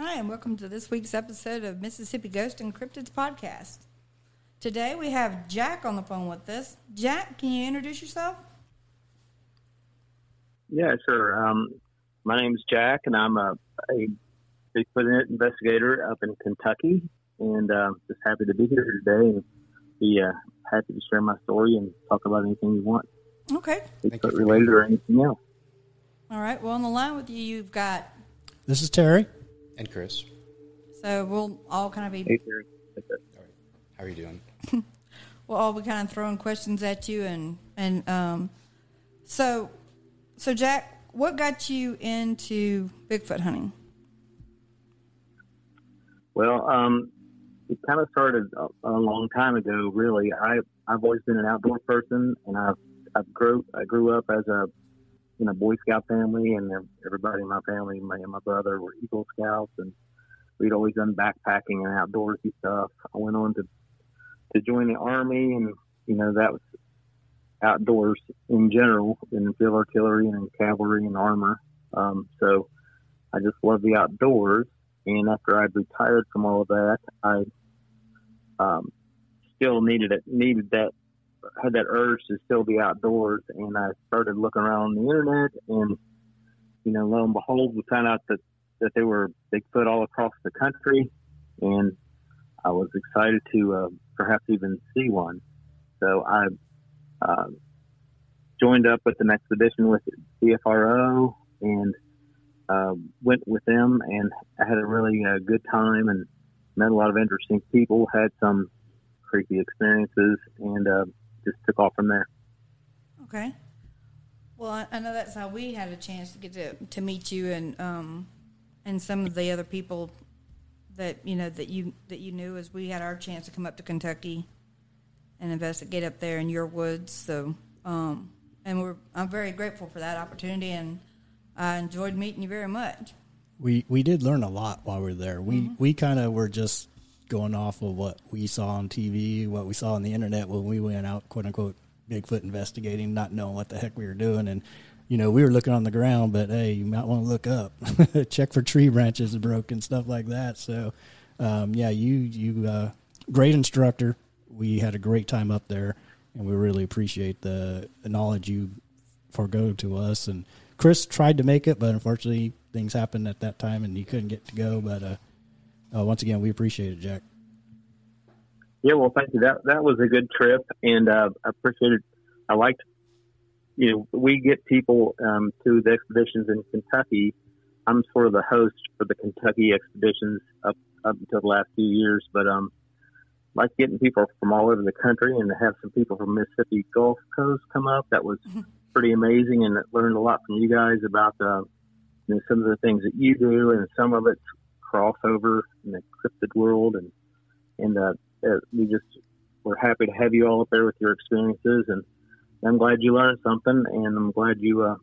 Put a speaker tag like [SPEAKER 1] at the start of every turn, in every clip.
[SPEAKER 1] and welcome to this week's episode of Mississippi Ghost and Cryptids podcast. Today we have Jack on the phone with us. Jack, can you introduce yourself?
[SPEAKER 2] Yeah, sure. Um, my name's Jack, and I'm a, a Bigfoot investigator up in Kentucky, and uh, just happy to be here today and be uh, happy to share my story and talk about anything you want.
[SPEAKER 1] Okay.
[SPEAKER 2] Bigfoot related or anything else.
[SPEAKER 1] All right. Well, on the line with you, you've got.
[SPEAKER 3] This is Terry.
[SPEAKER 4] And Chris.
[SPEAKER 1] So we'll all kind of be.
[SPEAKER 2] Hey, Terry.
[SPEAKER 4] How are you doing?
[SPEAKER 1] Well, we'll all be kind of throwing questions at you, and and um, so so Jack, what got you into Bigfoot hunting?
[SPEAKER 2] Well, um, it kind of started a, a, long time ago. Really, I I've always been an outdoor person, and I've I've grew I grew up as a in a Boy Scout family, and everybody in my family, my and my brother were Eagle Scouts, and we'd always done backpacking and outdoorsy stuff. I went on to to join the army, and you know that was outdoors in general, in field artillery and in cavalry and armor. Um, so I just love the outdoors. And after I'd retired from all of that, I um, still needed it, needed that, had that urge to still be outdoors. And I started looking around the internet, and you know, lo and behold, we found out that that there were Bigfoot all across the country, and I was excited to uh, perhaps even see one. So I uh, joined up with an expedition with BFRO and uh, went with them, and I had a really uh, good time and met a lot of interesting people. Had some creepy experiences, and uh, just took off from there.
[SPEAKER 1] Okay. Well, I know that's how we had a chance to get to, to meet you and um, and some of the other people that you know that you that you knew as we had our chance to come up to Kentucky and investigate up there in your woods. So, um, and we're I'm very grateful for that opportunity, and I enjoyed meeting you very much.
[SPEAKER 3] We we did learn a lot while we were there. We mm-hmm. we kind of were just going off of what we saw on TV, what we saw on the internet when we went out, quote unquote, Bigfoot investigating, not knowing what the heck we were doing, and you know, we were looking on the ground, but hey, you might want to look up, check for tree branches broken, stuff like that. So, um, yeah, you you uh, great instructor. We had a great time up there, and we really appreciate the, knowledge you forego to us. And Chris tried to make it, but unfortunately, things happened at that time, and he couldn't get to go. But uh, uh, once again, we appreciate it, Jack.
[SPEAKER 2] Yeah, well, thank you. That that was a good trip, and uh, I appreciated. I liked you know, we get people um, to the expeditions in Kentucky. I'm sort of the host for the Kentucky expeditions up up until the last few years, but um, like getting people from all over the country and to have some people from Mississippi Gulf Coast come up. That was mm-hmm. pretty amazing, and learned a lot from you guys about uh, you know some of the things that you do, and some of it's crossover in the cryptid world, and and uh, uh, we just we're happy to have you all up there with your experiences and I'm glad you learned something, and I'm glad you uh,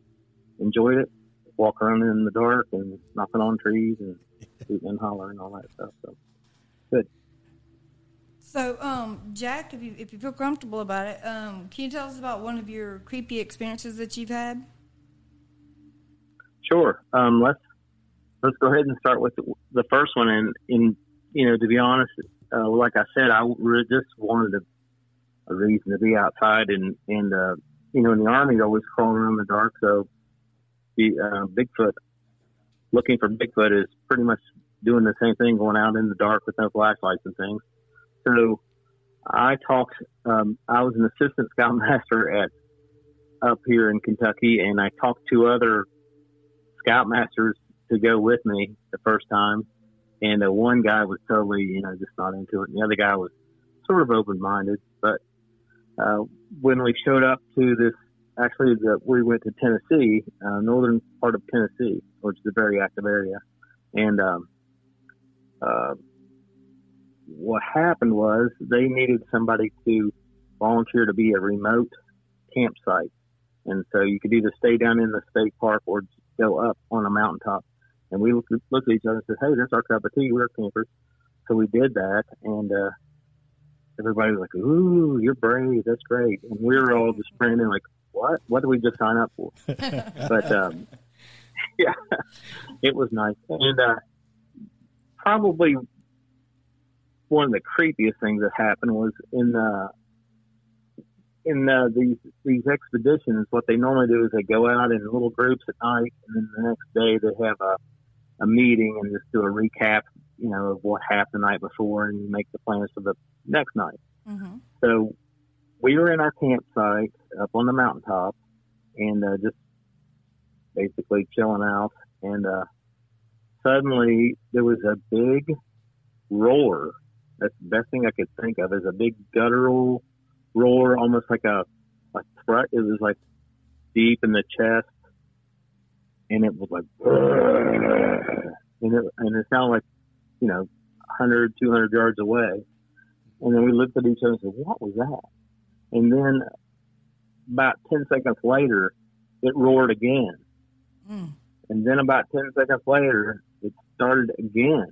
[SPEAKER 2] enjoyed it. Walk around in the dark and knocking on trees and shooting and hollering and all that stuff. So good.
[SPEAKER 1] So, um, Jack, if you if you feel comfortable about it, um, can you tell us about one of your creepy experiences that you've had?
[SPEAKER 2] Sure. Um, let's let's go ahead and start with the, first one. And in you know, to be honest, uh, like I said, I just wanted to a reason to be outside. And and uh, you know, in the army, you're always crawling around in the dark. So the uh, Bigfoot, looking for Bigfoot is pretty much doing the same thing, going out in the dark with no flashlights and things. So I talked. Um, I was an assistant scoutmaster at up here in Kentucky, and I talked to other scoutmasters to go with me the first time. And one guy was totally, you know, just not into it. And the other guy was sort of open minded. But uh, when we showed up to this, actually, the, we went to Tennessee, uh, northern part of Tennessee, which is a very active area. And um, uh, what happened was they needed somebody to volunteer to be a remote campsite. And so you could either stay down in the state park or go up on a mountaintop. And we looked, looked at each other and said, hey, that's our cup of tea. We're campers. So we did that. And uh, everybody was like, "Ooh, you're brave. That's great." And we were all just praying like, "What? What did we just sign up for?" but um, yeah, it was nice. And uh, probably one of the creepiest things that happened was in the in uh, these these expeditions. What they normally do is they go out in little groups at night, and then the next day they have a a meeting and just do a recap, you know, of what happened the night before, and make the plans for the next night.
[SPEAKER 1] Mm-hmm.
[SPEAKER 2] So we were in our campsite up on the mountaintop, and uh, just basically chilling out, and uh, suddenly there was a big roar. That's the best thing I could think of is a big guttural roar, almost like a a threat. It was like deep in the chest, and it was like, and it, and it sounded like, you know, 100, 200 yards away. And then we looked at each other and said, "What was that?" And then about 10 seconds later, it roared again.
[SPEAKER 1] Mm.
[SPEAKER 2] And then about 10 seconds later, it started again.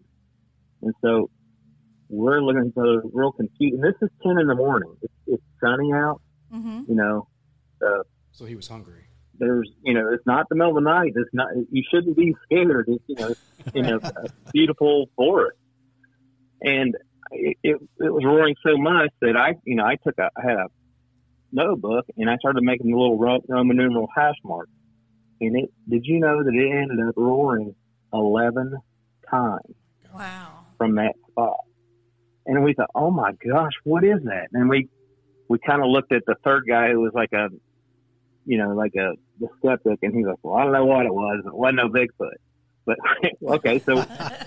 [SPEAKER 2] And so we're looking at each other real confused. And this is 10 in the morning. It's, it's sunny out,
[SPEAKER 1] Mm-hmm.
[SPEAKER 2] you know. Uh,
[SPEAKER 4] So he was hungry.
[SPEAKER 2] There's, you know, it's not the middle of the night. It's not, you shouldn't be scared. It's, you know, in a, a beautiful forest. And it, it, it was roaring so much that I, you know, I took a, I had a notebook and I started making a little Roman numeral hash mark. And it, did you know that it ended up roaring 11 times
[SPEAKER 1] Wow.
[SPEAKER 2] from that spot? And we thought, oh my gosh, what is that? And we, we kind of looked at the third guy who was like a, you know, like a, the skeptic and he's like, well, I don't know what it was. It wasn't no Bigfoot. But okay, so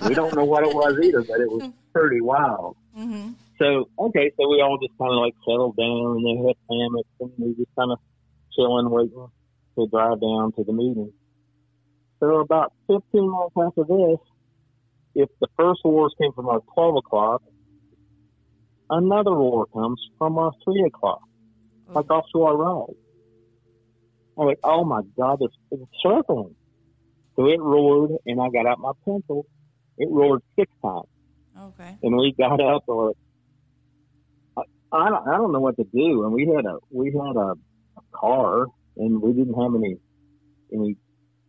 [SPEAKER 2] we don't know what it was either, but it was pretty wild.
[SPEAKER 1] Mm-hmm.
[SPEAKER 2] So okay, so we all just kind of like settled down and they had hammocks and we just kind of chilling, waiting to drive down to the meeting. So about 15 minutes after this, if the first roars came from our 12 o'clock, another roar comes from our 3 o'clock, like off to our right. I'm like, oh my God, it's, it's circling. So it roared, and I got out my pencil. It roared six times
[SPEAKER 1] Okay.
[SPEAKER 2] and we got up or I, I don't I don't know what to do and we had a we had a, a car and we didn't have any any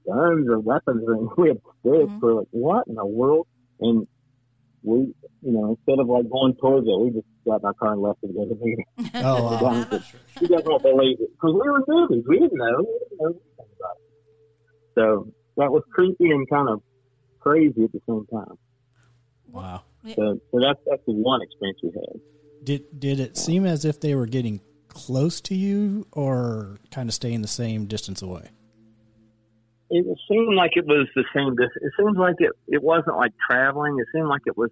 [SPEAKER 2] guns or weapons or anything. we had sticks.
[SPEAKER 1] Mhm.
[SPEAKER 2] We're like, what in the world? And we you know, instead of like going towards it, we just got in our car and left it to go to the meeting.
[SPEAKER 3] Oh, wow.
[SPEAKER 2] Down to- you guys won't believe it because we were newbies. We didn't know. We didn't know anything about it. So that was creepy and kind of crazy at the same time.
[SPEAKER 3] Wow.
[SPEAKER 2] So, so that's that's the one experience we had.
[SPEAKER 3] Did did it seem as if they were getting close to you or kind of staying the same distance away?
[SPEAKER 2] It seemed like it was the same. It seems like it it wasn't like traveling. It seemed like it was.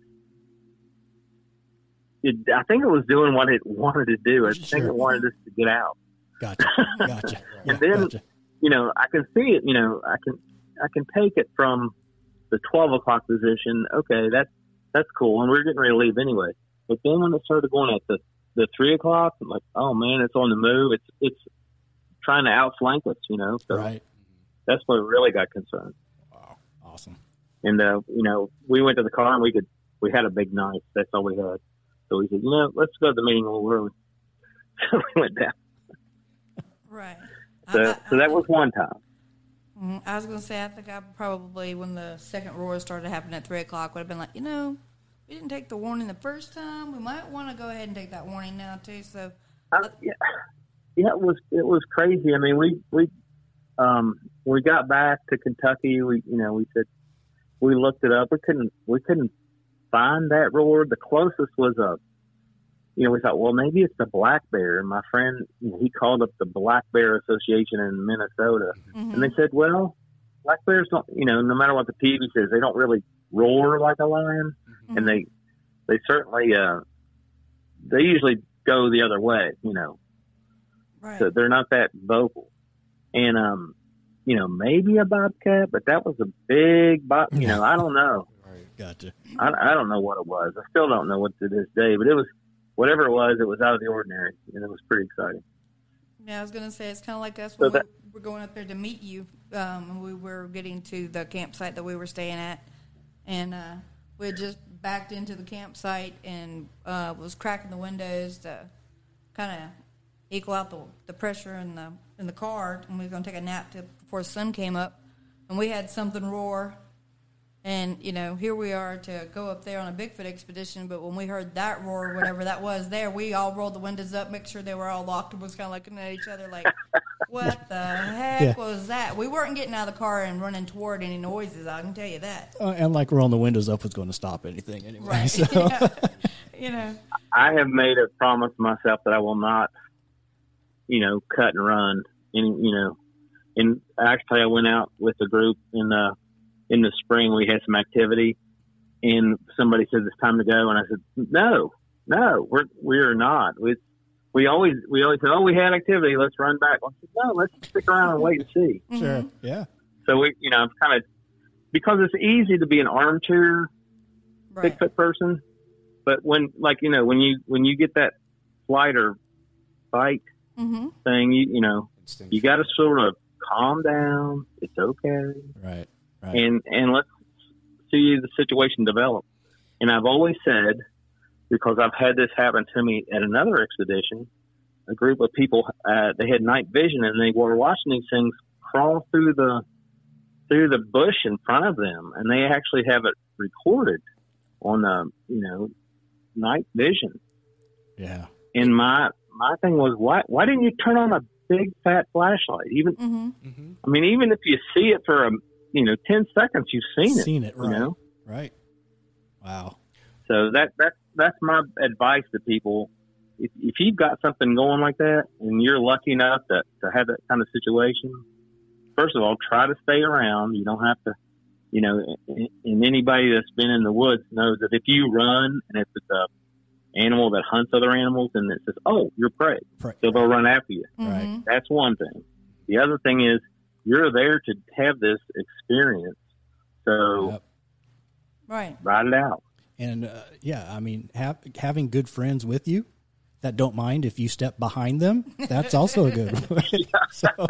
[SPEAKER 2] It, I think it was doing what it wanted to do. I think it wanted us to get out.
[SPEAKER 3] Gotcha. Gotcha.
[SPEAKER 2] And then-
[SPEAKER 3] gotcha.
[SPEAKER 2] You know, I can see it. You know, I can I can take it from the twelve o'clock position. Okay, that's that's cool, and we're getting ready to leave anyway. But then when it started going at the the three o'clock, I'm like, oh man, it's on the move. It's it's trying to outflank us. You know, so
[SPEAKER 3] Right.
[SPEAKER 2] That's where we really got concerned.
[SPEAKER 3] Wow. Awesome.
[SPEAKER 2] And uh, you know, we went to the car and we could we had a big knife. That's all we had. So we said, you know, let's go to the meeting a little early. So we went down.
[SPEAKER 1] Right.
[SPEAKER 2] So
[SPEAKER 1] I, I,
[SPEAKER 2] so that was one time.
[SPEAKER 1] Mhm. I was going to say, I think I probably, when the second roar started happening at 3 o'clock, would have been like, you know, we didn't take the warning the first time. We might want to go ahead and take that warning now, too. So,
[SPEAKER 2] I, yeah, yeah, it was it was crazy. I mean, we we um when we got back to Kentucky, we you know we said we looked it up. We couldn't we couldn't find that roar. The closest was a you know we thought well maybe it's the black bear. And my friend he called up the Black Bear Association in Minnesota,
[SPEAKER 1] mhm.
[SPEAKER 2] and they said well black bears don't you know no matter what the TV says they don't really roar like a lion,
[SPEAKER 1] Mhm.
[SPEAKER 2] and they they certainly uh they usually go the other way. You know
[SPEAKER 1] right.
[SPEAKER 2] so they're not that vocal. And um, you know, maybe a bobcat, but that was a big bob. You know, I don't know.
[SPEAKER 4] Right.
[SPEAKER 3] Gotcha.
[SPEAKER 2] I, I don't know what it was. I still don't know what to this day. But it was whatever it was. It was out of the ordinary, and it was pretty exciting.
[SPEAKER 1] Yeah, I was gonna say it's kind of like us
[SPEAKER 2] So
[SPEAKER 1] when
[SPEAKER 2] that-
[SPEAKER 1] we were going up there to meet you. Um, we were getting to the campsite that we were staying at, and uh, we had just backed into the campsite and uh, was cracking the windows to kind of equal out the, the pressure in the in the car. And we were gonna take a nap to, before the sun came up, and we had something roar, And you know, here we are to go up there on a Bigfoot expedition. But when we heard that roar, whatever that was, there we all rolled the windows up, make sure they were all locked, and was kind of looking at each other like, "What the heck
[SPEAKER 3] Yeah.
[SPEAKER 1] was that?" We weren't getting out of the car and running toward any noises. I can tell you that.
[SPEAKER 3] Uh, and like rolling the windows up was going to stop anything anyway.
[SPEAKER 1] Right?
[SPEAKER 3] So,
[SPEAKER 1] Yeah. You know.
[SPEAKER 2] I have made a promise myself that I will not, you know, cut and run. Any, you know, and actually, I went out with a group in the in the spring. We had some activity, and somebody said it's time to go, and I said, no, no, we're we're not. We we always we always say, oh, we had activity, let's run back. I said, no, let's stick around and wait and see.
[SPEAKER 3] sure. Yeah.
[SPEAKER 2] So we, you know, I'm kind of because it's easy to be an armchair
[SPEAKER 1] Right.
[SPEAKER 2] Bigfoot person, but when like you know when you when you get that flight or fight
[SPEAKER 1] Mm-hmm.
[SPEAKER 2] thing, you you know you got to sort of calm down. It's okay,
[SPEAKER 3] Right. Right.
[SPEAKER 2] and and let's see the situation develop. And I've always said because I've had this happen to me at another expedition. A group of people uh, they had night vision and they were watching these things crawl through the through the bush in front of them, and they actually have it recorded on the you know night vision.
[SPEAKER 3] yeah.
[SPEAKER 2] And my my thing was why why didn't you turn on a big fat flashlight? Even
[SPEAKER 1] Mm-hmm.
[SPEAKER 4] hmm
[SPEAKER 2] I mean even if you see it for a you know ten seconds, you've seen it.
[SPEAKER 3] Seen it.
[SPEAKER 2] You
[SPEAKER 3] Right.
[SPEAKER 2] know.
[SPEAKER 3] Right. Wow.
[SPEAKER 2] So that that's that's my advice to people. If, if you've got something going like that, and you're lucky enough to to have that kind of situation, first of all, try to stay around. You don't have to, you know. And and anybody that's been in the woods knows that if you run and if it's a animal that hunts other animals and it says, "Oh, you're prey,"
[SPEAKER 3] Pray.
[SPEAKER 2] so they'll run after you.
[SPEAKER 3] Right.
[SPEAKER 2] That's one thing. The other thing is you're there to have this experience, so
[SPEAKER 3] Yep.
[SPEAKER 1] Right.
[SPEAKER 2] ride it out.
[SPEAKER 3] And uh, yeah, I mean, have, having good friends with you that don't mind if you step behind them, that's also a good one. so,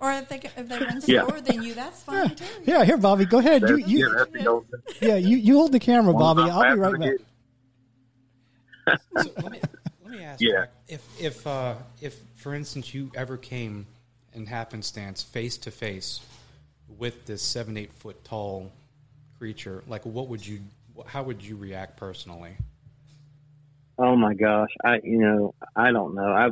[SPEAKER 1] Or if they if they run
[SPEAKER 2] Yeah.
[SPEAKER 1] slower than you, that's fine too.
[SPEAKER 3] yeah, here, Bobby, go ahead. You,
[SPEAKER 2] That's, yeah,
[SPEAKER 3] you,
[SPEAKER 2] that's the old thing.
[SPEAKER 3] yeah, you, you hold the camera, Bobby. I'll be right back.
[SPEAKER 4] So let me let me ask.
[SPEAKER 2] Yeah.
[SPEAKER 4] If if uh, if for instance you ever came in happenstance face to face with this seven eight foot tall creature, like what would you? How would you react personally?
[SPEAKER 2] Oh my gosh, I you know I don't know I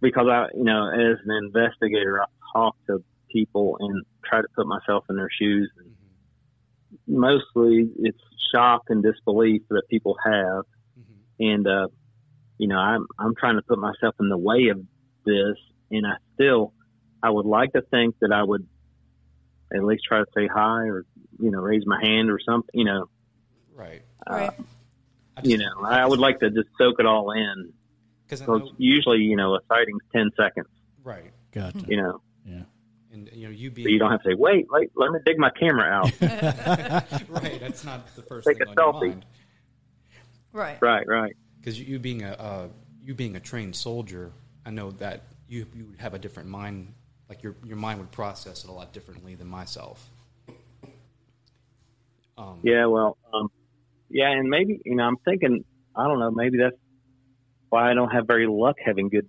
[SPEAKER 2] because I you know as an investigator I talk to people and try to put myself in their shoes. And mostly it's shock and disbelief that people have, and uh, you know I'm I'm trying to put myself in the way of this, and I still I would like to think that I would at least try to say hi or you know raise my hand or something you know
[SPEAKER 4] Right.
[SPEAKER 1] Right.
[SPEAKER 4] I
[SPEAKER 2] you know I would like to just soak it all in
[SPEAKER 4] because
[SPEAKER 2] because usually you know a sighting's ten seconds
[SPEAKER 4] right,
[SPEAKER 3] Gotcha.
[SPEAKER 2] you know
[SPEAKER 3] Yeah.
[SPEAKER 4] and you know you
[SPEAKER 2] so you don't have to say wait wait let me dig my camera out
[SPEAKER 4] right. That's not the first
[SPEAKER 2] Take
[SPEAKER 4] thing
[SPEAKER 2] a
[SPEAKER 4] on
[SPEAKER 2] selfie.
[SPEAKER 4] Your mind.
[SPEAKER 1] Right.
[SPEAKER 2] right right
[SPEAKER 4] because you, you being a uh, you being a trained soldier, I know that you you would have a different mind. Like your your mind would process it a lot differently than myself. Um,
[SPEAKER 2] yeah well um yeah and maybe you know i'm thinking i don't know maybe that's why i don't have very luck having good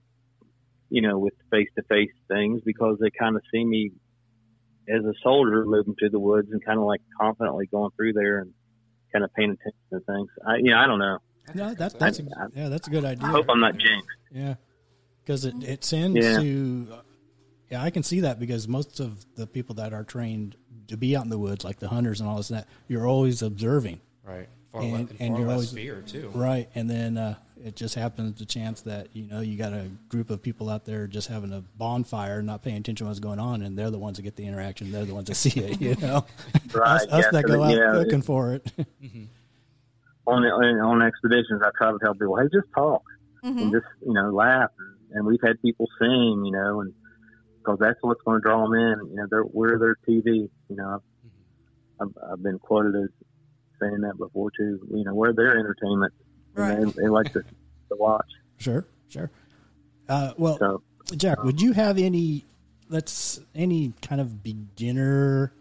[SPEAKER 2] you know with face to face things because they kind of see me as a soldier moving through the woods and kind of like confidently going through there and kind of paying attention to things i you know i don't know
[SPEAKER 3] No, that, that's a,
[SPEAKER 2] I-
[SPEAKER 3] yeah, that's a good idea.
[SPEAKER 2] i hope i'm not jinxed
[SPEAKER 3] Yeah, because it it tends
[SPEAKER 2] Yeah.
[SPEAKER 3] to. Yeah, I can see that because most of the people that are trained to be out in the woods, like the hunters and all this, and that you're always observing,
[SPEAKER 4] right. Far,
[SPEAKER 3] And-
[SPEAKER 4] le-
[SPEAKER 3] and
[SPEAKER 4] and far
[SPEAKER 3] you're
[SPEAKER 4] less
[SPEAKER 3] always-
[SPEAKER 4] fear too.
[SPEAKER 3] right? And then uh, it just happens the chance that you know you got a group of people out there just having a bonfire, not paying attention to what's going on, and they're the ones that get the interaction. They're the ones that see it. You know,
[SPEAKER 2] Right,
[SPEAKER 3] us, us that go out
[SPEAKER 2] yeah,
[SPEAKER 3] looking for it. Mm-hmm.
[SPEAKER 2] on on, on expeditions, I try to tell people, hey, just talk and mm-hmm. just you know laugh. And, and we've had people sing, you know, and because that's what's going to draw them in. You know, they're we're their TV. You know, I've, mm-hmm. I've, I've been quoted as saying that before too. You know, we're their entertainment, and they, they like to, to watch.
[SPEAKER 3] sure, sure. Uh, well,
[SPEAKER 2] So
[SPEAKER 3] Jack, would you have any let's any kind of beginner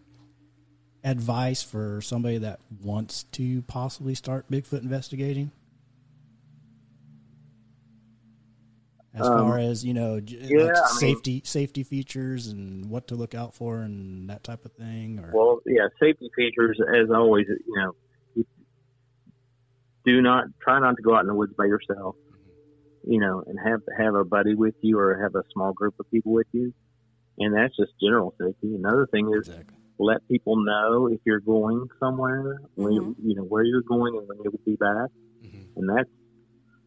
[SPEAKER 3] advice for somebody that wants to possibly start Bigfoot investigating? as
[SPEAKER 2] Um,
[SPEAKER 3] far as you know,
[SPEAKER 2] yeah,
[SPEAKER 3] like
[SPEAKER 2] I mean-
[SPEAKER 3] safety safety features and what to look out for and that type of thing? Or
[SPEAKER 2] Well, yeah, safety features as always. You know, do not try not to go out in the woods by yourself. You know, and have have a buddy with you or have a small group of people with you, and that's just general safety. Another thing is
[SPEAKER 3] exactly.
[SPEAKER 2] let people know if you're going somewhere, when you, you know where you're going and when you'll be back,
[SPEAKER 4] Mhm.
[SPEAKER 2] and that's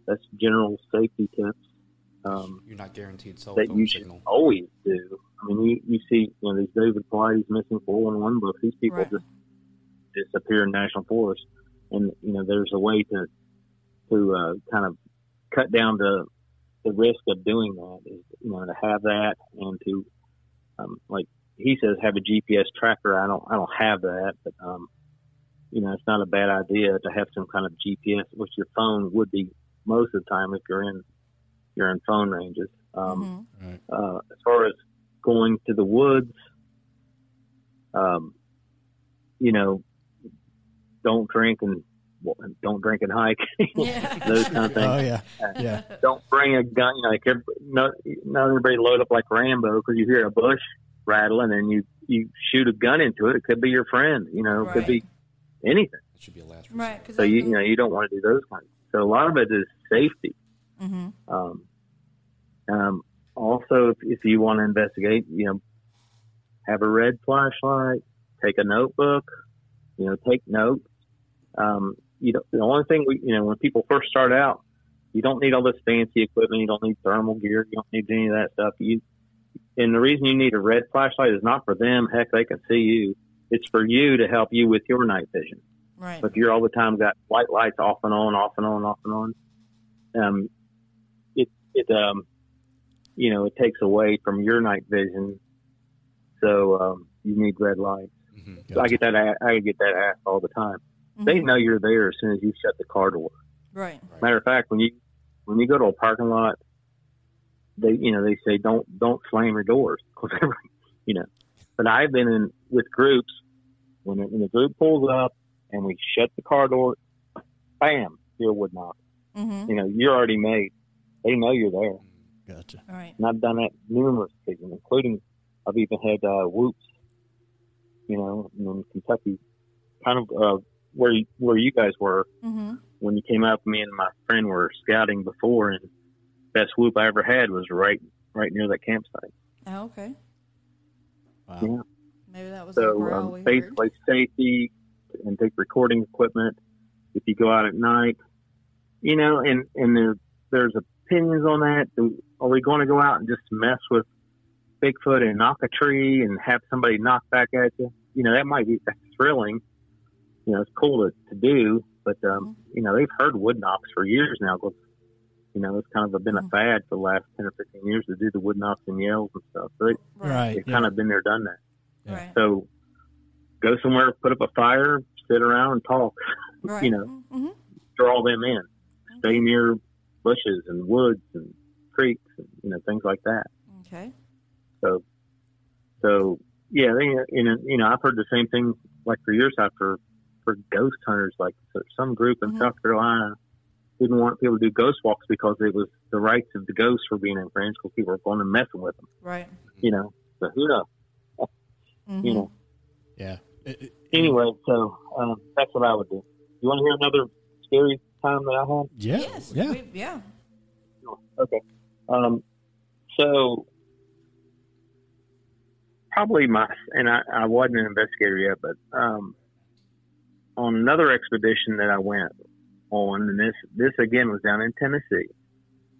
[SPEAKER 2] that's general safety tips. Um,
[SPEAKER 4] You're not guaranteed cell
[SPEAKER 2] that
[SPEAKER 4] phone
[SPEAKER 2] you should always do. I mean, you, you see, you know, these David Paulides missing 411 books. These people
[SPEAKER 1] Right.
[SPEAKER 2] just disappear in national forest, and you know, there's a way to to uh, kind of cut down the the risk of doing that. Is you know to have that and to um, like he says have a GPS tracker. I don't I don't have that, but um, you know, it's not a bad idea to have some kind of GPS, which your phone would be most of the time if you're in you're in phone ranges. Um,
[SPEAKER 1] Mhm.
[SPEAKER 3] Right.
[SPEAKER 2] uh, as far as going to the woods, um, you know, don't drink and well, don't drink and hike.
[SPEAKER 1] Yeah.
[SPEAKER 2] Those kind of things.
[SPEAKER 3] Oh yeah, yeah.
[SPEAKER 2] Don't bring a gun. You know, like every, not, not everybody load up like Rambo because you hear a bush rattling and you you shoot a gun into it. It could be your friend. You know, it could be anything.
[SPEAKER 4] It should be a last resort.
[SPEAKER 1] Right.
[SPEAKER 2] So you you know you don't want to do those kinds. So a lot of it is safety.
[SPEAKER 1] hmm
[SPEAKER 2] Um, um, also, if, if you want to investigate, you know, have a red flashlight, take a notebook, you know, take notes. Um, you know, the only thing we, you know, when people first start out, you don't need all this fancy equipment. You don't need thermal gear. You don't need any of that stuff. You, and the reason you need a red flashlight is not for them. Heck, they can see you. It's for you to help you with your night vision.
[SPEAKER 1] Right.
[SPEAKER 2] But if you're all the time got white lights off and on, off and on, off and on, um, it it um, you know, it takes away from your night vision. So um, you need red lights.
[SPEAKER 4] Mhm.
[SPEAKER 2] So I get that. a- I get that asked all the time. They
[SPEAKER 1] Mhm.
[SPEAKER 2] know you're there as soon as you shut the car door.
[SPEAKER 1] Right.
[SPEAKER 2] Matter of fact, when you when you go to a parking lot, they you know they say don't don't slam your doors 'cause every- you know. But I've been in with groups when when the group pulls up and we shut the car door, bam, hear a wood knock.
[SPEAKER 1] hmm
[SPEAKER 2] You know you're already made. They know you're there,
[SPEAKER 3] Gotcha.
[SPEAKER 1] All right.
[SPEAKER 2] and I've done that numerous occasions, including I've even had uh, whoops. You know, in Kentucky, kind of uh, where you, where you guys were
[SPEAKER 1] hmm
[SPEAKER 2] when you came up, me and my friend were scouting before, and best whoop I ever had was right right near that campsite.
[SPEAKER 1] Oh, okay.
[SPEAKER 3] Wow.
[SPEAKER 2] Yeah.
[SPEAKER 1] Maybe that was
[SPEAKER 2] So
[SPEAKER 1] growl
[SPEAKER 2] um,
[SPEAKER 1] we heard.
[SPEAKER 2] basically, safety and take recording equipment. If you go out at night, you know, and and there, there's opinions on that. Are we going to go out and just mess with Bigfoot and knock a tree and have somebody knock back at you? You know, that might be that's thrilling. You know, it's cool to, to do, but um, you know, they've heard wood knocks for years now. 'cause, you know, it's kind of been a
[SPEAKER 1] Mhm.
[SPEAKER 2] fad for the last ten or fifteen years to do the wood knocks and yells and stuff. So they,
[SPEAKER 3] Right.
[SPEAKER 2] they've
[SPEAKER 3] yeah.
[SPEAKER 2] kind of been there, done that.
[SPEAKER 3] Yeah.
[SPEAKER 1] Right.
[SPEAKER 2] So go somewhere, put up a fire, sit around and talk,
[SPEAKER 1] Right.
[SPEAKER 2] you know.
[SPEAKER 1] hmm
[SPEAKER 2] draw them in. Stay near bushes and woods and creeks and you know things like that.
[SPEAKER 1] Okay.
[SPEAKER 2] So, so yeah, they, you know, you know, I've heard the same thing like for years after for ghost hunters. Like some group in
[SPEAKER 1] Mhm.
[SPEAKER 2] South Carolina didn't want people to do ghost walks because it was the rights of the ghosts were being infringed because people were going and messing with them.
[SPEAKER 1] Right.
[SPEAKER 2] You know, so who knows?
[SPEAKER 1] hmm
[SPEAKER 2] You know.
[SPEAKER 3] Yeah. It- it-
[SPEAKER 2] Anyway, so um, that's what I would do. You want to hear another scary time that I had?
[SPEAKER 3] yeah.
[SPEAKER 1] Yes.
[SPEAKER 3] Yeah.
[SPEAKER 1] we- yeah.
[SPEAKER 2] Okay. Um, so probably my and I, I wasn't an investigator yet, but um, on another expedition that I went on, and this this again was down in Tennessee,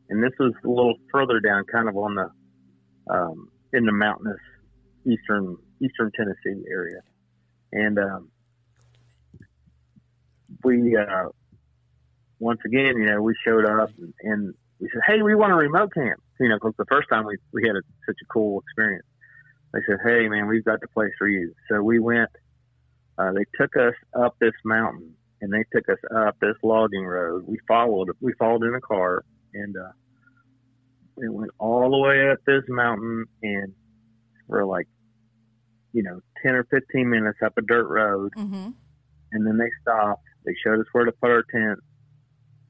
[SPEAKER 2] and this was a little further down, kind of on the um, in the mountainous eastern eastern Tennessee area, and um, we uh, once again, you know, we showed up and, and we said, "Hey, we want a remote camp." You know, because the first time we we had a, such a cool experience. They said, "Hey, man, we've got the place for you." So we went. Uh, they took us up this mountain, and they took us up this logging road. We followed. We followed in a car, and uh, we went all the way up this mountain, and for like, you know, ten or fifteen minutes up a dirt road,
[SPEAKER 1] hmm
[SPEAKER 2] and then they stopped. They showed us where to put our tent,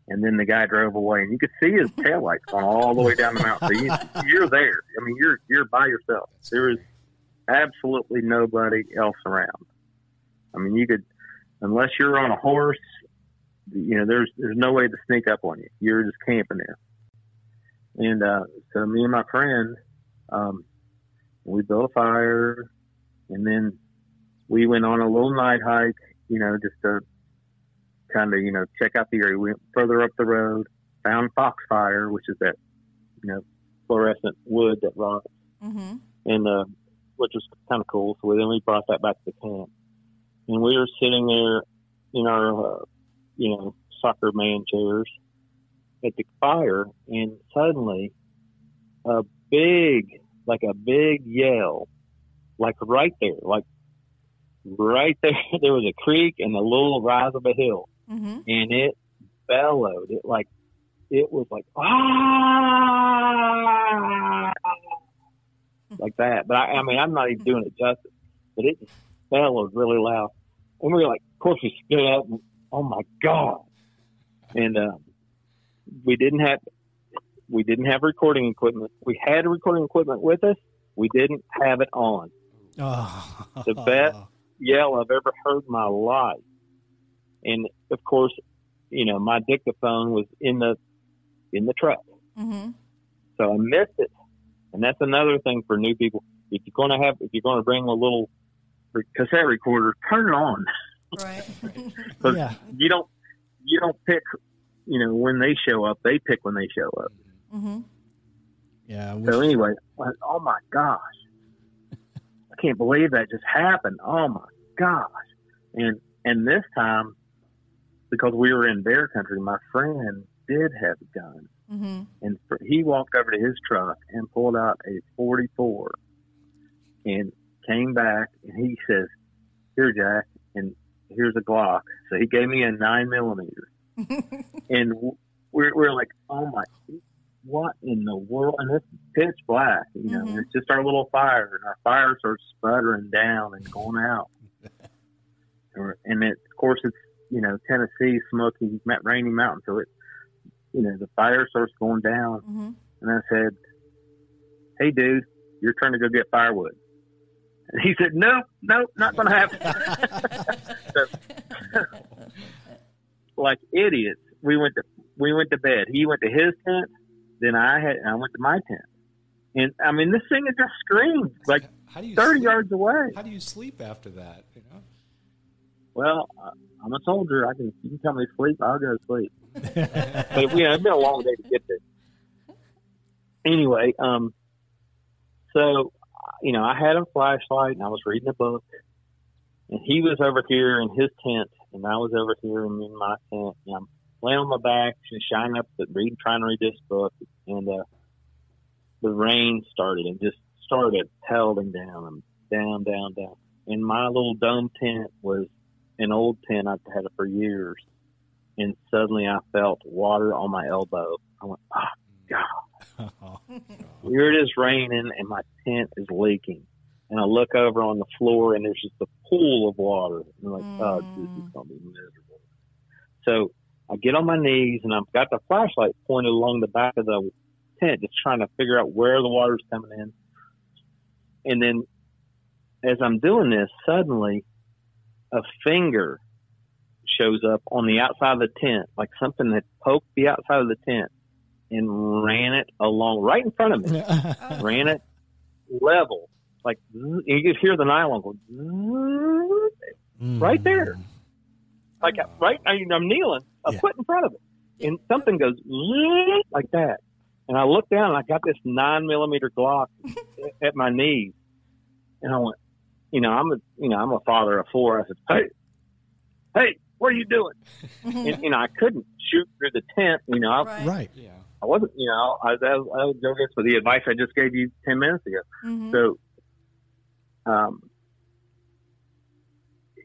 [SPEAKER 2] And then the guy drove away, and you could see his taillights going all the way down the mountain. So you, you're there. I mean, you're you're by yourself. There is absolutely nobody else around. I mean, you could, unless you're on a horse, you know, there's there's no way to sneak up on you. You're just camping there. And uh, so me and my friend, um, we built a fire, and then we went on a little night hike. You know, just to kind of you know check out the area. We went further up the road, found foxfire, which is that you know fluorescent wood that rots,
[SPEAKER 1] Mm-hmm.
[SPEAKER 2] and uh, which was kind of cool. So then we brought that back to the camp, and we were sitting there in our uh, you know soccer man chairs at the fire, and suddenly a big like a big yell, like right there, like right there, there was a creek and a little rise of a hill,
[SPEAKER 1] Mm-hmm.
[SPEAKER 2] and it bellowed. It like it was like ah, like that. But I, I mean, I'm not even doing it justice. But it just was really loud, and we were like, of course, we stood up. And, oh my god! And uh, we didn't have we didn't have recording equipment. We had recording equipment with us. We didn't have it on.
[SPEAKER 3] Oh.
[SPEAKER 2] The best yell I've ever heard in my life. And of course, you know, my dictaphone was in the in the truck.
[SPEAKER 1] Mm-hmm.
[SPEAKER 2] So I missed it. And that's another thing for new people. If you're gonna have if you're gonna bring a little re- cassette recorder, turn it on.
[SPEAKER 1] Right.
[SPEAKER 2] 'Cause
[SPEAKER 3] Yeah.
[SPEAKER 2] you don't you don't pick you know, when they show up, they pick when they show up.
[SPEAKER 1] mm-hmm.
[SPEAKER 3] Yeah. I
[SPEAKER 2] So anyway, I- oh my gosh, I can't believe that just happened. Oh my gosh, and and this time because we were in bear country, my friend did have a gun,
[SPEAKER 1] Mm-hmm.
[SPEAKER 2] and for, he walked over to his truck and pulled out a 44, and came back and he says, "Here, Jack, and here's a Glock." So he gave me a nine millimeter, and we're we're like, "Oh my." What in the world? And it's pitch black, you know.
[SPEAKER 1] Mhm.
[SPEAKER 2] It's just our little fire, and our fires are sputtering down and going out. And it, of course, it's you know Tennessee, smoky, rainy mountain, so it, you know, the fire starts going down.
[SPEAKER 1] Mm-hmm.
[SPEAKER 2] And I said, "Hey, dude, you're trying to go get firewood." He said, "Nope, nope, not going to happen." So, like idiots, we went to we went to bed. He went to his tent, then I had I went to my tent. And I mean, this thing is just screamed like
[SPEAKER 4] How do you
[SPEAKER 2] thirty
[SPEAKER 4] sleep?
[SPEAKER 2] yards away.
[SPEAKER 4] How do you sleep after that? You know.
[SPEAKER 2] Well, I'm a soldier. I can you can tell me to sleep, I'll go to sleep. but you know, it's been a long day to get there. Anyway, um, so you know, I had a flashlight and I was reading a book, and he was over here in his tent, and I was over here in, my tent, and I'm laying on my back, just shining up, the reading, trying to read this book, and uh, the rain started and just started pelting down and down, down, down. And my little dome tent was an old tent I've had it for years, and suddenly I felt water on my elbow. I went, oh God. Here it is raining, and my tent is leaking. And I look over on the floor, and there's just a pool of water. And I'm like, oh, this is going to be miserable. So I get on my knees, and I've got the flashlight pointed along the back of the tent, just trying to figure out where the water's coming in. And then as I'm doing this, suddenly a finger shows up on the outside of the tent, like something that poked the outside of the tent and ran it along right in front of me, ran it level. Like you could hear the nylon go zzz, right mm. there, like oh. right. I, I'm kneeling, a
[SPEAKER 3] Yeah.
[SPEAKER 2] foot in front of it, and something goes like that. And I look down, and I got this nine millimeter Glock at my knees, and I went, you know, I'm a, you know, I'm a father of four. I said, hey, hey, what are you doing? and, you know, I couldn't shoot through the tent. You know, I,
[SPEAKER 1] Right.
[SPEAKER 3] right.
[SPEAKER 4] Yeah.
[SPEAKER 2] I wasn't, you know, I, I, I would go against with the advice I just gave you 10 minutes ago.
[SPEAKER 1] Mm-hmm.
[SPEAKER 2] So, um,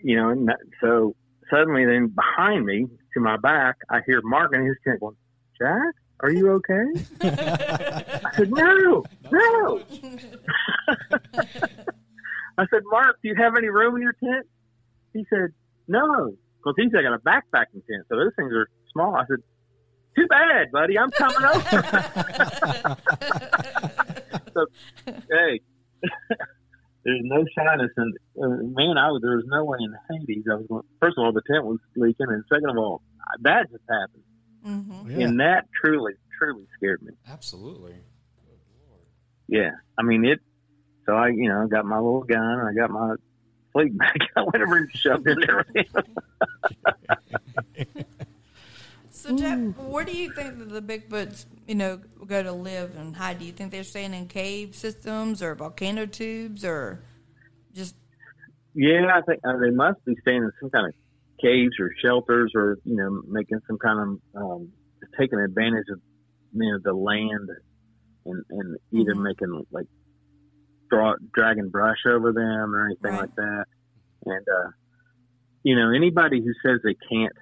[SPEAKER 2] you know, and that, so suddenly then behind me to my back, I hear Mark in his tent going, Jack, are you okay? I said, no, no. I said, Mark, do you have any room in your tent? He said, no, because he's got a backpacking tent. So those things are small. I said, too bad, buddy. I'm coming over. so, hey, there's no shyness, and uh, man, I was there was no way in Hades. I was going. First of all, the tent was leaking, and second of all, that just happened,
[SPEAKER 1] Mm-hmm.
[SPEAKER 3] Yeah.
[SPEAKER 2] and that truly, truly scared me.
[SPEAKER 4] Absolutely.
[SPEAKER 2] Yeah, I mean it. So I, you know, got my little gun, I got my sleep bag, I went over and shoved it there.
[SPEAKER 1] So, Jeff, where do you think that the Bigfoots, you know, go to live and hide? Do you think they're staying in cave systems or volcano tubes or just
[SPEAKER 2] Yeah, I think uh, they must be staying in some kind of caves or shelters, or you know, making some kind of um, taking advantage of you know the land, and and either
[SPEAKER 1] Mhm.
[SPEAKER 2] making like draw, dragging brush over them or anything
[SPEAKER 1] Right.
[SPEAKER 2] like that. And uh, you know, anybody who says they can't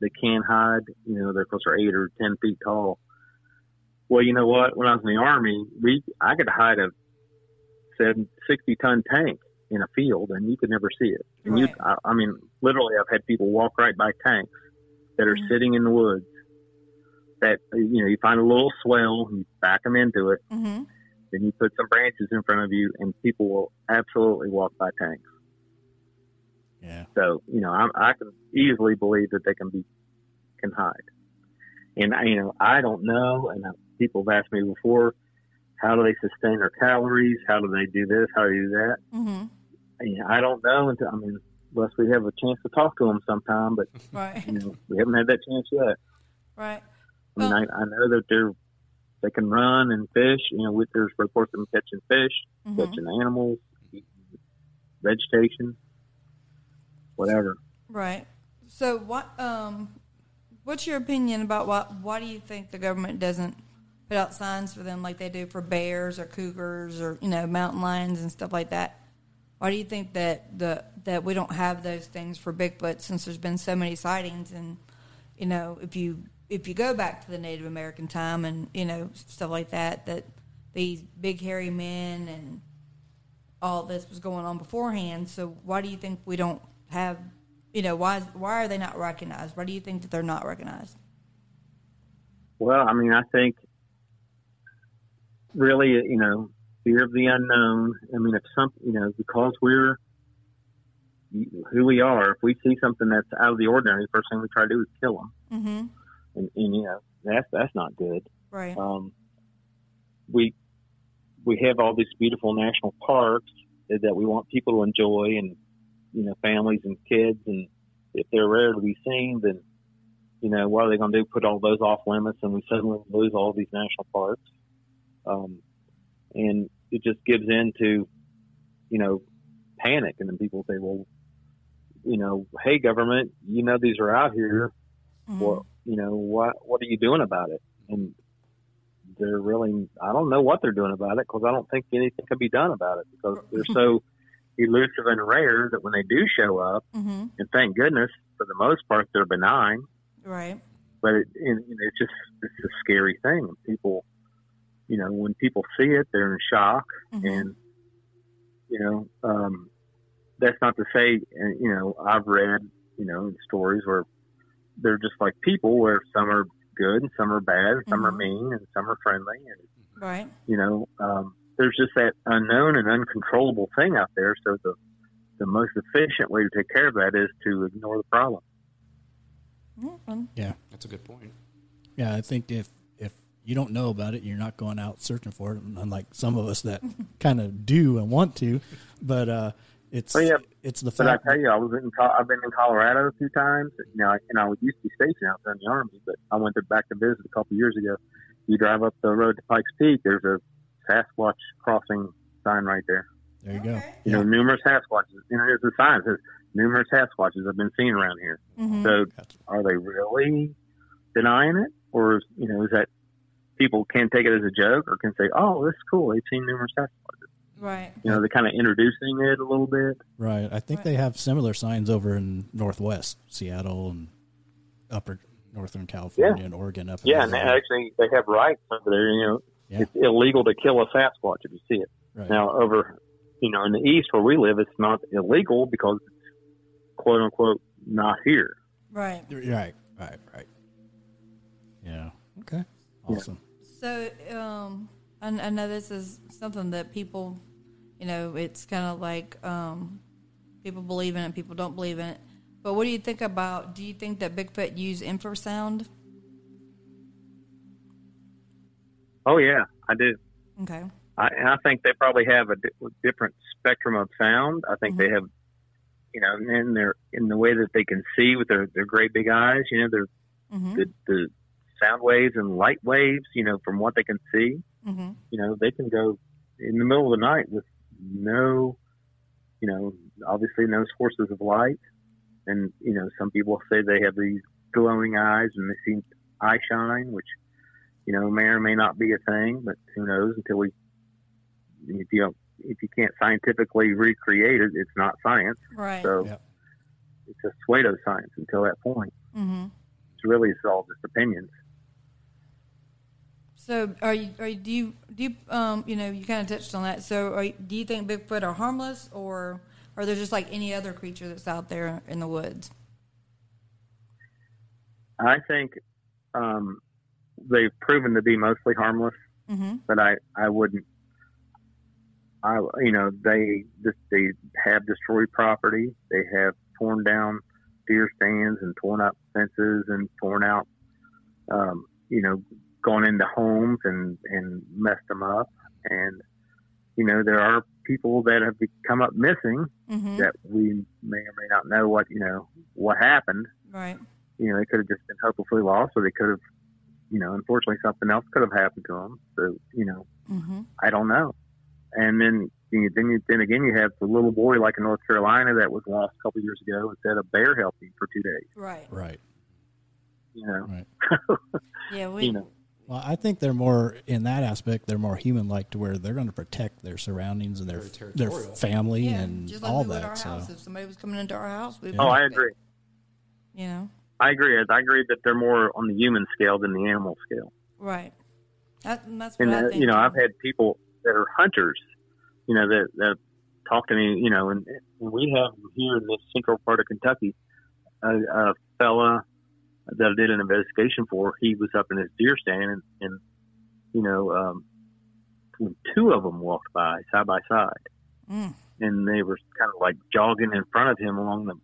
[SPEAKER 2] they can hide, you know, they're close to eight or ten feet tall. Well, you know what? When I was in the army, we I could hide a seven, 60 ton tank in a field and you could never see it. And you, I, I mean, literally, I've had people walk right by tanks that are
[SPEAKER 1] Mhm.
[SPEAKER 2] sitting in the woods. That you know, you find a little swell, you back them into it,
[SPEAKER 1] mm-hmm.
[SPEAKER 2] then you put some branches in front of you, and people will absolutely walk by tanks.
[SPEAKER 3] Yeah.
[SPEAKER 2] So you know, I, I can easily believe that they can be can hide. And I- you know, I don't know, and people have asked me before, how do they sustain their calories? How do they do this? How do they do that?
[SPEAKER 1] Mm-hmm.
[SPEAKER 2] And, you know, I don't know until I mean, unless we have a chance to talk to them sometime. But
[SPEAKER 1] Right.
[SPEAKER 2] you know, we haven't had that chance yet.
[SPEAKER 1] Right.
[SPEAKER 2] I mean,
[SPEAKER 1] Well-
[SPEAKER 2] I, I know that they're they can run and fish. You know, with there's reports of them catching fish,
[SPEAKER 1] Mhm.
[SPEAKER 2] catching animals, eating vegetation, whatever.
[SPEAKER 1] Right. So what um what's your opinion about what why do you think the government doesn't put out signs for them like they do for bears or cougars or you know mountain lions and stuff like that? Why do you think that the that we don't have those things for Bigfoot since there's been so many sightings and you know if you if you go back to the Native American time and you know stuff like that that these big hairy men and all this was going on beforehand. So why do you think we don't have, you know, why is, why are they not recognized? Why do you think that they're not recognized?
[SPEAKER 2] Well, I mean, I think really, you know, fear of the unknown. I mean, if some, you know, because we're who we are, if we see something that's out of the ordinary, the first thing we try to do is kill them,
[SPEAKER 1] Mm-hmm.
[SPEAKER 2] and, and you know, that's that's not good.
[SPEAKER 1] Right.
[SPEAKER 2] Um, we we have all these beautiful national parks that that we want people to enjoy, and you know, families and kids, and if they're rare to be seen, then you know, what are they going to do? Put all those off limits, and we suddenly lose all these national parks, um, and it just gives in to you know panic, and then people say, well, you know, hey, government, you know, these are out here
[SPEAKER 1] Mhm.
[SPEAKER 2] well, you know, what what are you doing about it? And they're really, I don't know what they're doing about it because I don't think anything can be done about it because they're so elusive and rare that when they do show up,
[SPEAKER 1] Mm-hmm.
[SPEAKER 2] and thank goodness for the most part they're benign,
[SPEAKER 1] Right.
[SPEAKER 2] but it, it's just it's a scary thing. People, you know, when people see it, they're in shock,
[SPEAKER 1] Mhm.
[SPEAKER 2] and you know, um, that's not to say, you know, I've read, you know, stories where they're just like people, where some are good and some are bad, and some are
[SPEAKER 1] Mhm.
[SPEAKER 2] mean and some are friendly, and
[SPEAKER 1] Right.
[SPEAKER 2] you know, um, there's just that unknown and uncontrollable thing out there. So the the most efficient way to take care of that is to ignore the problem.
[SPEAKER 1] Mhm.
[SPEAKER 3] Yeah.
[SPEAKER 4] That's a good point.
[SPEAKER 3] Yeah, I think if if you don't know about it, you're not going out searching for it. Unlike some of us that kind of do and want to, but uh, it's
[SPEAKER 2] Oh, yeah.
[SPEAKER 3] it's the
[SPEAKER 2] But I tell you, I was in I've been in Colorado a few times. You know, and I was used to be stationed out there in the army, but I went to back to visit a couple years ago. You drive up the road to Pikes Peak. There's a Sasquatch crossing sign right there.
[SPEAKER 3] there you go.
[SPEAKER 1] Okay.
[SPEAKER 2] You know, numerous Sasquatches. You know, there's a sign that says numerous Sasquatches have been seen around here.
[SPEAKER 1] Mhm.
[SPEAKER 2] So,
[SPEAKER 3] Gotcha.
[SPEAKER 2] are they really denying it, or is, you know, is that people can take it as a joke, or can say, "Oh, this is cool. They've seen numerous Sasquatches."
[SPEAKER 1] Right.
[SPEAKER 2] You know, they're kind of introducing it a little bit.
[SPEAKER 3] Right. I think
[SPEAKER 1] Right.
[SPEAKER 3] they have similar signs over in Northwest Seattle and upper Northern California and Oregon. Up in
[SPEAKER 2] Yeah, and actually they have rights over there. You know,
[SPEAKER 3] Yeah.
[SPEAKER 2] it's illegal to kill a Sasquatch if you see it.
[SPEAKER 3] right.
[SPEAKER 2] Now, over you know in the east where we live, it's not illegal because it's quote unquote not here.
[SPEAKER 1] Right.
[SPEAKER 3] Right. Right. Right. Yeah. Okay. Awesome.
[SPEAKER 1] So, um, I, I know this is something that people, you know, it's kind of like um, people believe in it, people don't believe in it. But what do you think about? Do you think that Bigfoot use infrasound?
[SPEAKER 2] Oh yeah, I do.
[SPEAKER 1] Okay.
[SPEAKER 2] I, and I think they probably have a di- different spectrum of sound. I think they have, you know, in they're in the way that they can see with their their great big eyes. You know, they're
[SPEAKER 1] Mm-hmm.
[SPEAKER 2] the, the sound waves and light waves. You know, from what they can see.
[SPEAKER 1] Mm-hmm.
[SPEAKER 2] You know, they can go in the middle of the night with no, you know, obviously no sources of light. And you know, some people say they have these glowing eyes and they see eye shine, which you know may or may not be a thing, but who knows until we if you don't, if you can't scientifically recreate it, it's not science.
[SPEAKER 1] Right.
[SPEAKER 2] So
[SPEAKER 3] Yep.
[SPEAKER 2] it's a pseudoscience until that point.
[SPEAKER 1] mm-hmm.
[SPEAKER 2] It's really it's all just opinions.
[SPEAKER 1] So, are you? Are you? Do you? Do you? Um, you know, you kind of touched on that. So, are you, do you think Bigfoot are harmless, or are they just like any other creature that's out there in the woods?
[SPEAKER 2] I think um, they've proven to be mostly harmless,
[SPEAKER 1] Mm-hmm.
[SPEAKER 2] but I I wouldn't. I you know they just they have destroyed property. They have torn down deer stands and torn up fences and torn out, um, you know, gone into homes and and messed them up. And you know there are people that have come up missing
[SPEAKER 1] Mm-hmm.
[SPEAKER 2] that we may or may not know what you know what happened.
[SPEAKER 1] Right.
[SPEAKER 2] You know, they could have just been hopelessly lost, or they could have, you know, unfortunately something else could have happened to them. So you know,
[SPEAKER 1] Mm-hmm.
[SPEAKER 2] I don't know. And then you, then you, then again you have the little boy like in North Carolina that was lost a couple years ago and said a bear helped him for two days.
[SPEAKER 1] Right.
[SPEAKER 3] Right.
[SPEAKER 2] You know,
[SPEAKER 3] Right.
[SPEAKER 1] Yeah. We.
[SPEAKER 2] you know,
[SPEAKER 3] Well, I think they're more in that aspect. They're more human-like to where they're going to protect their surroundings and their their family
[SPEAKER 1] yeah.
[SPEAKER 3] and
[SPEAKER 1] just like
[SPEAKER 3] all
[SPEAKER 1] we would our
[SPEAKER 3] that. So
[SPEAKER 1] house. If somebody was coming into our house, we.
[SPEAKER 2] oh, I agree.
[SPEAKER 1] You know.
[SPEAKER 2] I agree. I agree that they're more on the human scale than the animal scale.
[SPEAKER 1] Right. That, that's what
[SPEAKER 2] And
[SPEAKER 1] I
[SPEAKER 2] uh,
[SPEAKER 1] think.
[SPEAKER 2] you know, I've had people that are hunters, you know, that that talk to me, you know, and, and we have here in this central part of Kentucky a, a fella that I did an investigation for. He was up in his deer stand, and, and you know, um, when two of them walked by side by side,
[SPEAKER 1] Mm.
[SPEAKER 2] and they were kind of like jogging in front of him along the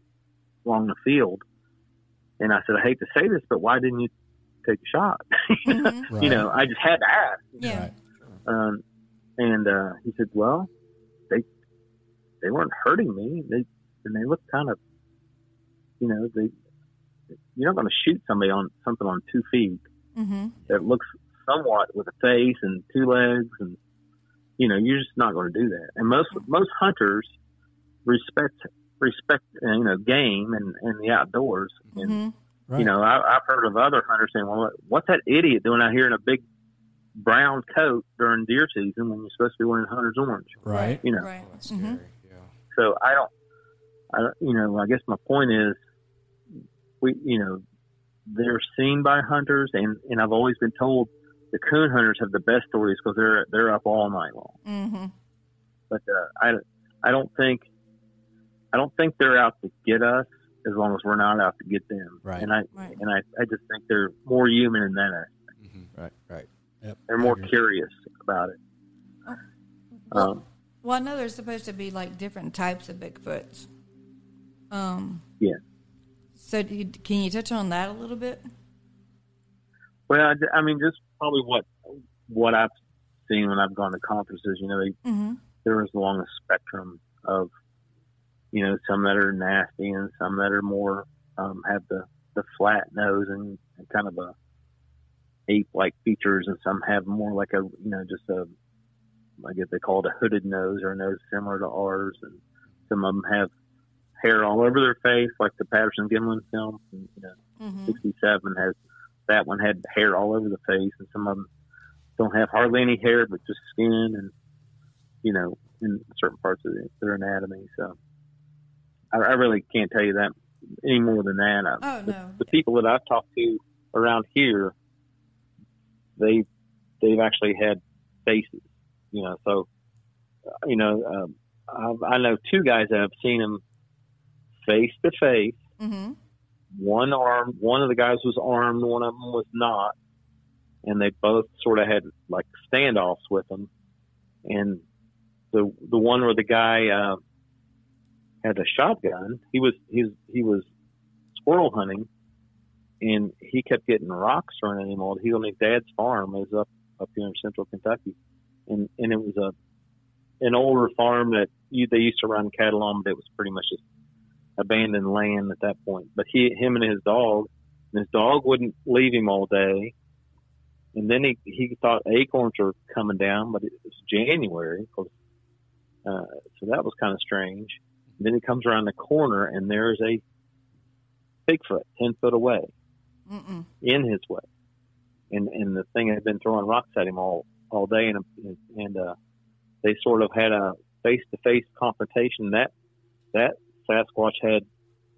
[SPEAKER 2] along the field. And I said, I hate to say this, but why didn't you take a shot?
[SPEAKER 1] Mhm.
[SPEAKER 3] Right.
[SPEAKER 2] You know, I just had to ask.
[SPEAKER 1] Yeah.
[SPEAKER 3] Right.
[SPEAKER 2] Um, and uh, he said, "Well, they they weren't hurting me. They and they looked kind of, you know, they you're not going to shoot somebody on something on two feet
[SPEAKER 1] Mm-hmm.
[SPEAKER 2] that looks somewhat with a face and two legs, and you know, you're just not going to do that. And most most hunters respect respect uh, you know game and, and the outdoors. And
[SPEAKER 1] Mm-hmm.
[SPEAKER 3] Right.
[SPEAKER 2] you know, I, I've heard of other hunters saying, "Well, what's that idiot doing out here in a big brown coat during deer season when you're supposed to be wearing hunter's orange?"
[SPEAKER 3] right.
[SPEAKER 2] You know,
[SPEAKER 1] Right.
[SPEAKER 4] Oh, that's
[SPEAKER 1] Mhm.
[SPEAKER 4] scary. Yeah.
[SPEAKER 2] so I don't, I don't, you know, I guess my point is, we, you know, they're seen by hunters, and and I've always been told the coon hunters have the best stories because they're they're up all night long.
[SPEAKER 1] Mm-hmm.
[SPEAKER 2] But uh, I, I don't think, I don't think they're out to get us as long as we're not out to get them.
[SPEAKER 3] Right.
[SPEAKER 2] And I
[SPEAKER 1] Right.
[SPEAKER 2] and I, I just think they're more human in that. aspect.
[SPEAKER 4] Mhm.
[SPEAKER 3] Right. Right. Yep.
[SPEAKER 2] They're more curious about it.
[SPEAKER 1] Well,
[SPEAKER 2] Um,
[SPEAKER 1] well, I know there's supposed to be like different types of Bigfoots. Um.
[SPEAKER 2] Yeah.
[SPEAKER 1] So, do you, can you touch on that a little bit?
[SPEAKER 2] Well, I, I mean, just probably what what I've seen when I've gone to conferences. You know, they,
[SPEAKER 1] Mm-hmm.
[SPEAKER 2] there is along a spectrum of, you know, some that are nasty and some that are more um, have the the flat nose and, and kind of a ape like features, and some have more like a you know just a I guess they call it a hooded nose or a nose similar to ours, and some of them have hair all over their face, like the Patterson Gimlin film. And, you know,
[SPEAKER 1] Mm-hmm.
[SPEAKER 2] 67 has that one had hair all over the face, and some of them don't have hardly any hair, but just skin and you know in certain parts of the, their anatomy. So I, I really can't tell you that any more than that. I,
[SPEAKER 1] Oh no.
[SPEAKER 2] the people that I've talked to around here, they they've actually had faces, you know. So uh, you know, um, I've, I know two guys that have seen them face to face
[SPEAKER 1] Mm-hmm.
[SPEAKER 2] one arm one of the guys was armed one of them was not and they both sort of had like standoffs with them. And the the one where the guy uh, had a shotgun, he was he was he was squirrel hunting, and he kept getting rocks thrown at him. All he on his dad's farm is up up here in central Kentucky, and and it was a an older farm that you, they used to run cattle on, but it was pretty much just abandoned land at that point. But he, him and his dog, and his dog wouldn't leave him all day. And then he, he thought acorns were coming down, but it was January. Uh, so that was kind of strange. And then he comes around the corner and there's a Bigfoot 10 foot away
[SPEAKER 1] Mm-mm.
[SPEAKER 2] in his way. And, and the thing had been throwing rocks at him all, all day. And, and, uh, they sort of had a face to face confrontation that, that Sasquatch had,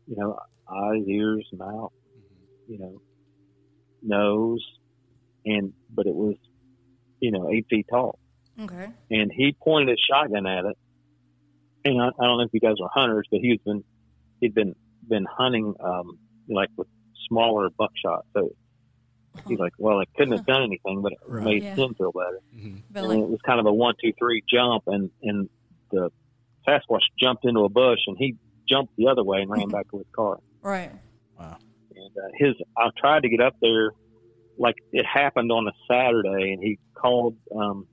[SPEAKER 2] you know, eyes, ears, mouth, you know, nose, and but it was, you know, eight feet tall.
[SPEAKER 1] Okay.
[SPEAKER 2] And he pointed his shotgun at it. And I, I don't know if you guys are hunters, but he's been he'd been been hunting um like with smaller buckshot. So he's like, well, it couldn't have done anything, but it
[SPEAKER 3] Right.
[SPEAKER 2] made
[SPEAKER 1] Yeah.
[SPEAKER 2] him feel better
[SPEAKER 4] Mhm.
[SPEAKER 1] But
[SPEAKER 2] and
[SPEAKER 1] like,
[SPEAKER 2] it was kind of a one, two, three jump, and and the Sasquatch jumped into a bush, and he jumped the other way and ran back to his car.
[SPEAKER 1] right. Wow.
[SPEAKER 2] And uh, his, I tried to get up there, like it happened on a Saturday, and he called um, to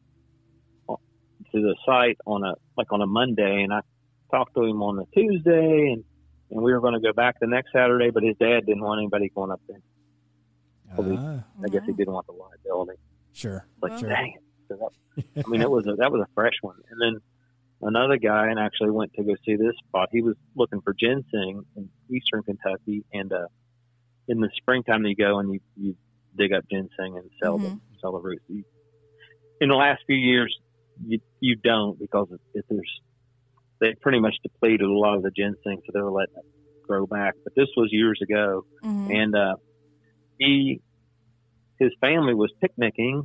[SPEAKER 2] the site on a like on a Monday, and I talked to him on a Tuesday, and and we were going to go back the next Saturday, but his dad didn't want anybody going up there.
[SPEAKER 3] Ah,
[SPEAKER 2] I guess he didn't want the liability.
[SPEAKER 3] sure.
[SPEAKER 2] like
[SPEAKER 1] Well-
[SPEAKER 2] dang it. So that, I mean, it was a, that was a fresh one. And then another guy, and actually went to go see this spot. He was looking for ginseng in eastern Kentucky, and uh, in the springtime you go and you you dig up ginseng and sell the sell the roots. You, in the last few years, you you don't because if, there's they pretty much depleted a lot of the ginseng, so they were letting it grow back. But this was years ago,
[SPEAKER 1] Mhm.
[SPEAKER 2] and uh, he his family was picnicking,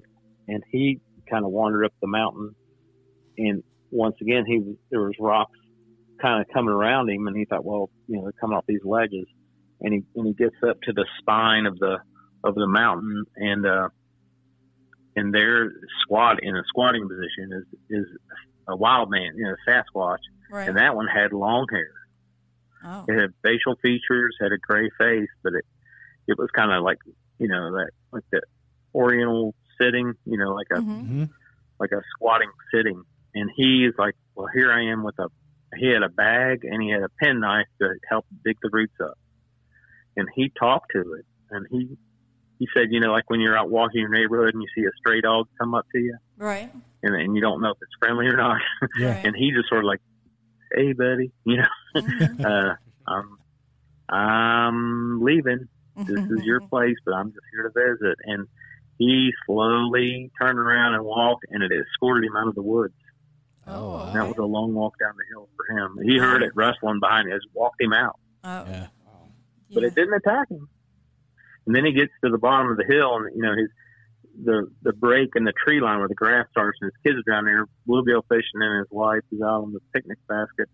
[SPEAKER 2] and he kind of wandered up the mountain, and once again he there was rocks kind of coming around him, and he thought, well, you know, they're coming off these ledges, and he and he gets up to the spine of the of the mountain, and uh, and there squat in a squatting position is is a wild man, you know, Sasquatch,
[SPEAKER 1] Right.
[SPEAKER 2] and that one had long hair.
[SPEAKER 1] oh.
[SPEAKER 2] It had facial features, had a gray face, but it it was kind of like you know that like the Oriental sitting, you know, like a
[SPEAKER 1] Mhm.
[SPEAKER 3] hmm
[SPEAKER 2] like a squatting sitting. And he's like, well, here I am with a he had a bag and he had a penknife to help dig the roots up. And he talked to it, and he he said, you know, like when you're out walking your neighborhood and you see a stray dog come up to you,
[SPEAKER 1] Right.
[SPEAKER 2] and and you don't know if it's friendly or not,
[SPEAKER 3] Yeah.
[SPEAKER 1] Right.
[SPEAKER 2] and he just sort of like, hey, buddy, you know
[SPEAKER 1] Mhm.
[SPEAKER 2] uh, I'm, I'm leaving. This is your place, but I'm just here to visit. And he slowly turned around and walked, and it escorted him out of the woods.
[SPEAKER 1] Oh,
[SPEAKER 3] wow.
[SPEAKER 2] And that was a long walk down the hill for him. He heard it rustling behind him. It just walked him out,
[SPEAKER 1] Oh,
[SPEAKER 3] Yeah.
[SPEAKER 4] Wow.
[SPEAKER 2] but it didn't attack him. And then he gets to the bottom of the hill, and you know his the the break in the tree line where the grass starts, and his kids are down there bluegill fishing, and his wife is out on the picnic basket.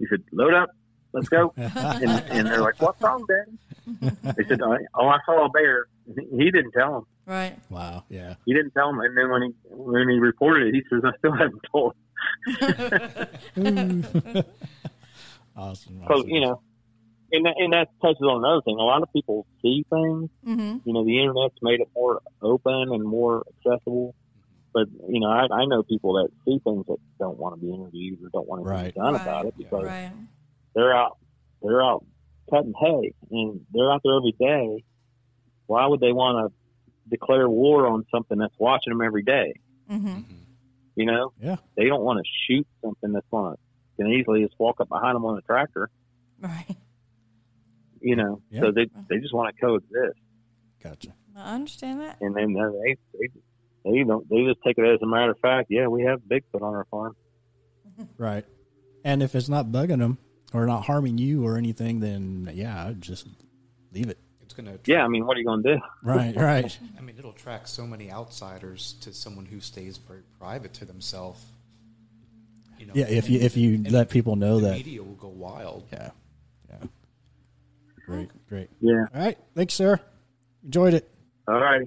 [SPEAKER 2] He said, "Load up, let's go." and, and they're like, "What's wrong, Daddy?" They said, oh, "Oh, I saw a bear." He didn't tell him.
[SPEAKER 1] Right.
[SPEAKER 3] wow. Yeah.
[SPEAKER 2] He didn't tell him. And then when he when he reported it, he says, "I still haven't told."
[SPEAKER 3] awesome.
[SPEAKER 2] So you know, and that, and that touches on another thing. A lot of people see things.
[SPEAKER 1] hmm
[SPEAKER 2] You know, the internet's made it more open and more accessible. But you know, I, I know people that see things that don't want to be interviewed or don't want to
[SPEAKER 3] Right.
[SPEAKER 2] be done
[SPEAKER 1] Right.
[SPEAKER 2] about it because
[SPEAKER 1] Right.
[SPEAKER 2] they're out they're out cutting hay and they're out there every day. Why would they want to declare war on something that's watching them every day?
[SPEAKER 4] Mhm.
[SPEAKER 2] You know,
[SPEAKER 3] Yeah.
[SPEAKER 2] they don't want to shoot something that's going to can easily just walk up behind them on a tractor.
[SPEAKER 1] Right.
[SPEAKER 2] You know,
[SPEAKER 3] Yeah.
[SPEAKER 2] so they uh-huh. they just want to coexist,
[SPEAKER 3] Gotcha.
[SPEAKER 1] I understand that.
[SPEAKER 2] and then uh, they they they don't they just take it as a matter of fact. Yeah, we have Bigfoot on our farm.
[SPEAKER 3] Right. And if it's not bugging them or not harming you or anything, then yeah, I'd just leave it.
[SPEAKER 4] It's gonna.
[SPEAKER 2] Yeah, I mean, what are you going to do?
[SPEAKER 3] Right. Right.
[SPEAKER 4] I mean, it'll attract so many outsiders to someone who stays very private to themselves. You know,
[SPEAKER 3] Yeah. If you if you let people know
[SPEAKER 4] the
[SPEAKER 3] that.
[SPEAKER 4] media will go wild.
[SPEAKER 3] Yeah. Yeah. Great. Great.
[SPEAKER 2] Yeah.
[SPEAKER 3] All right. Thanks, sir. Enjoyed it.
[SPEAKER 2] All right.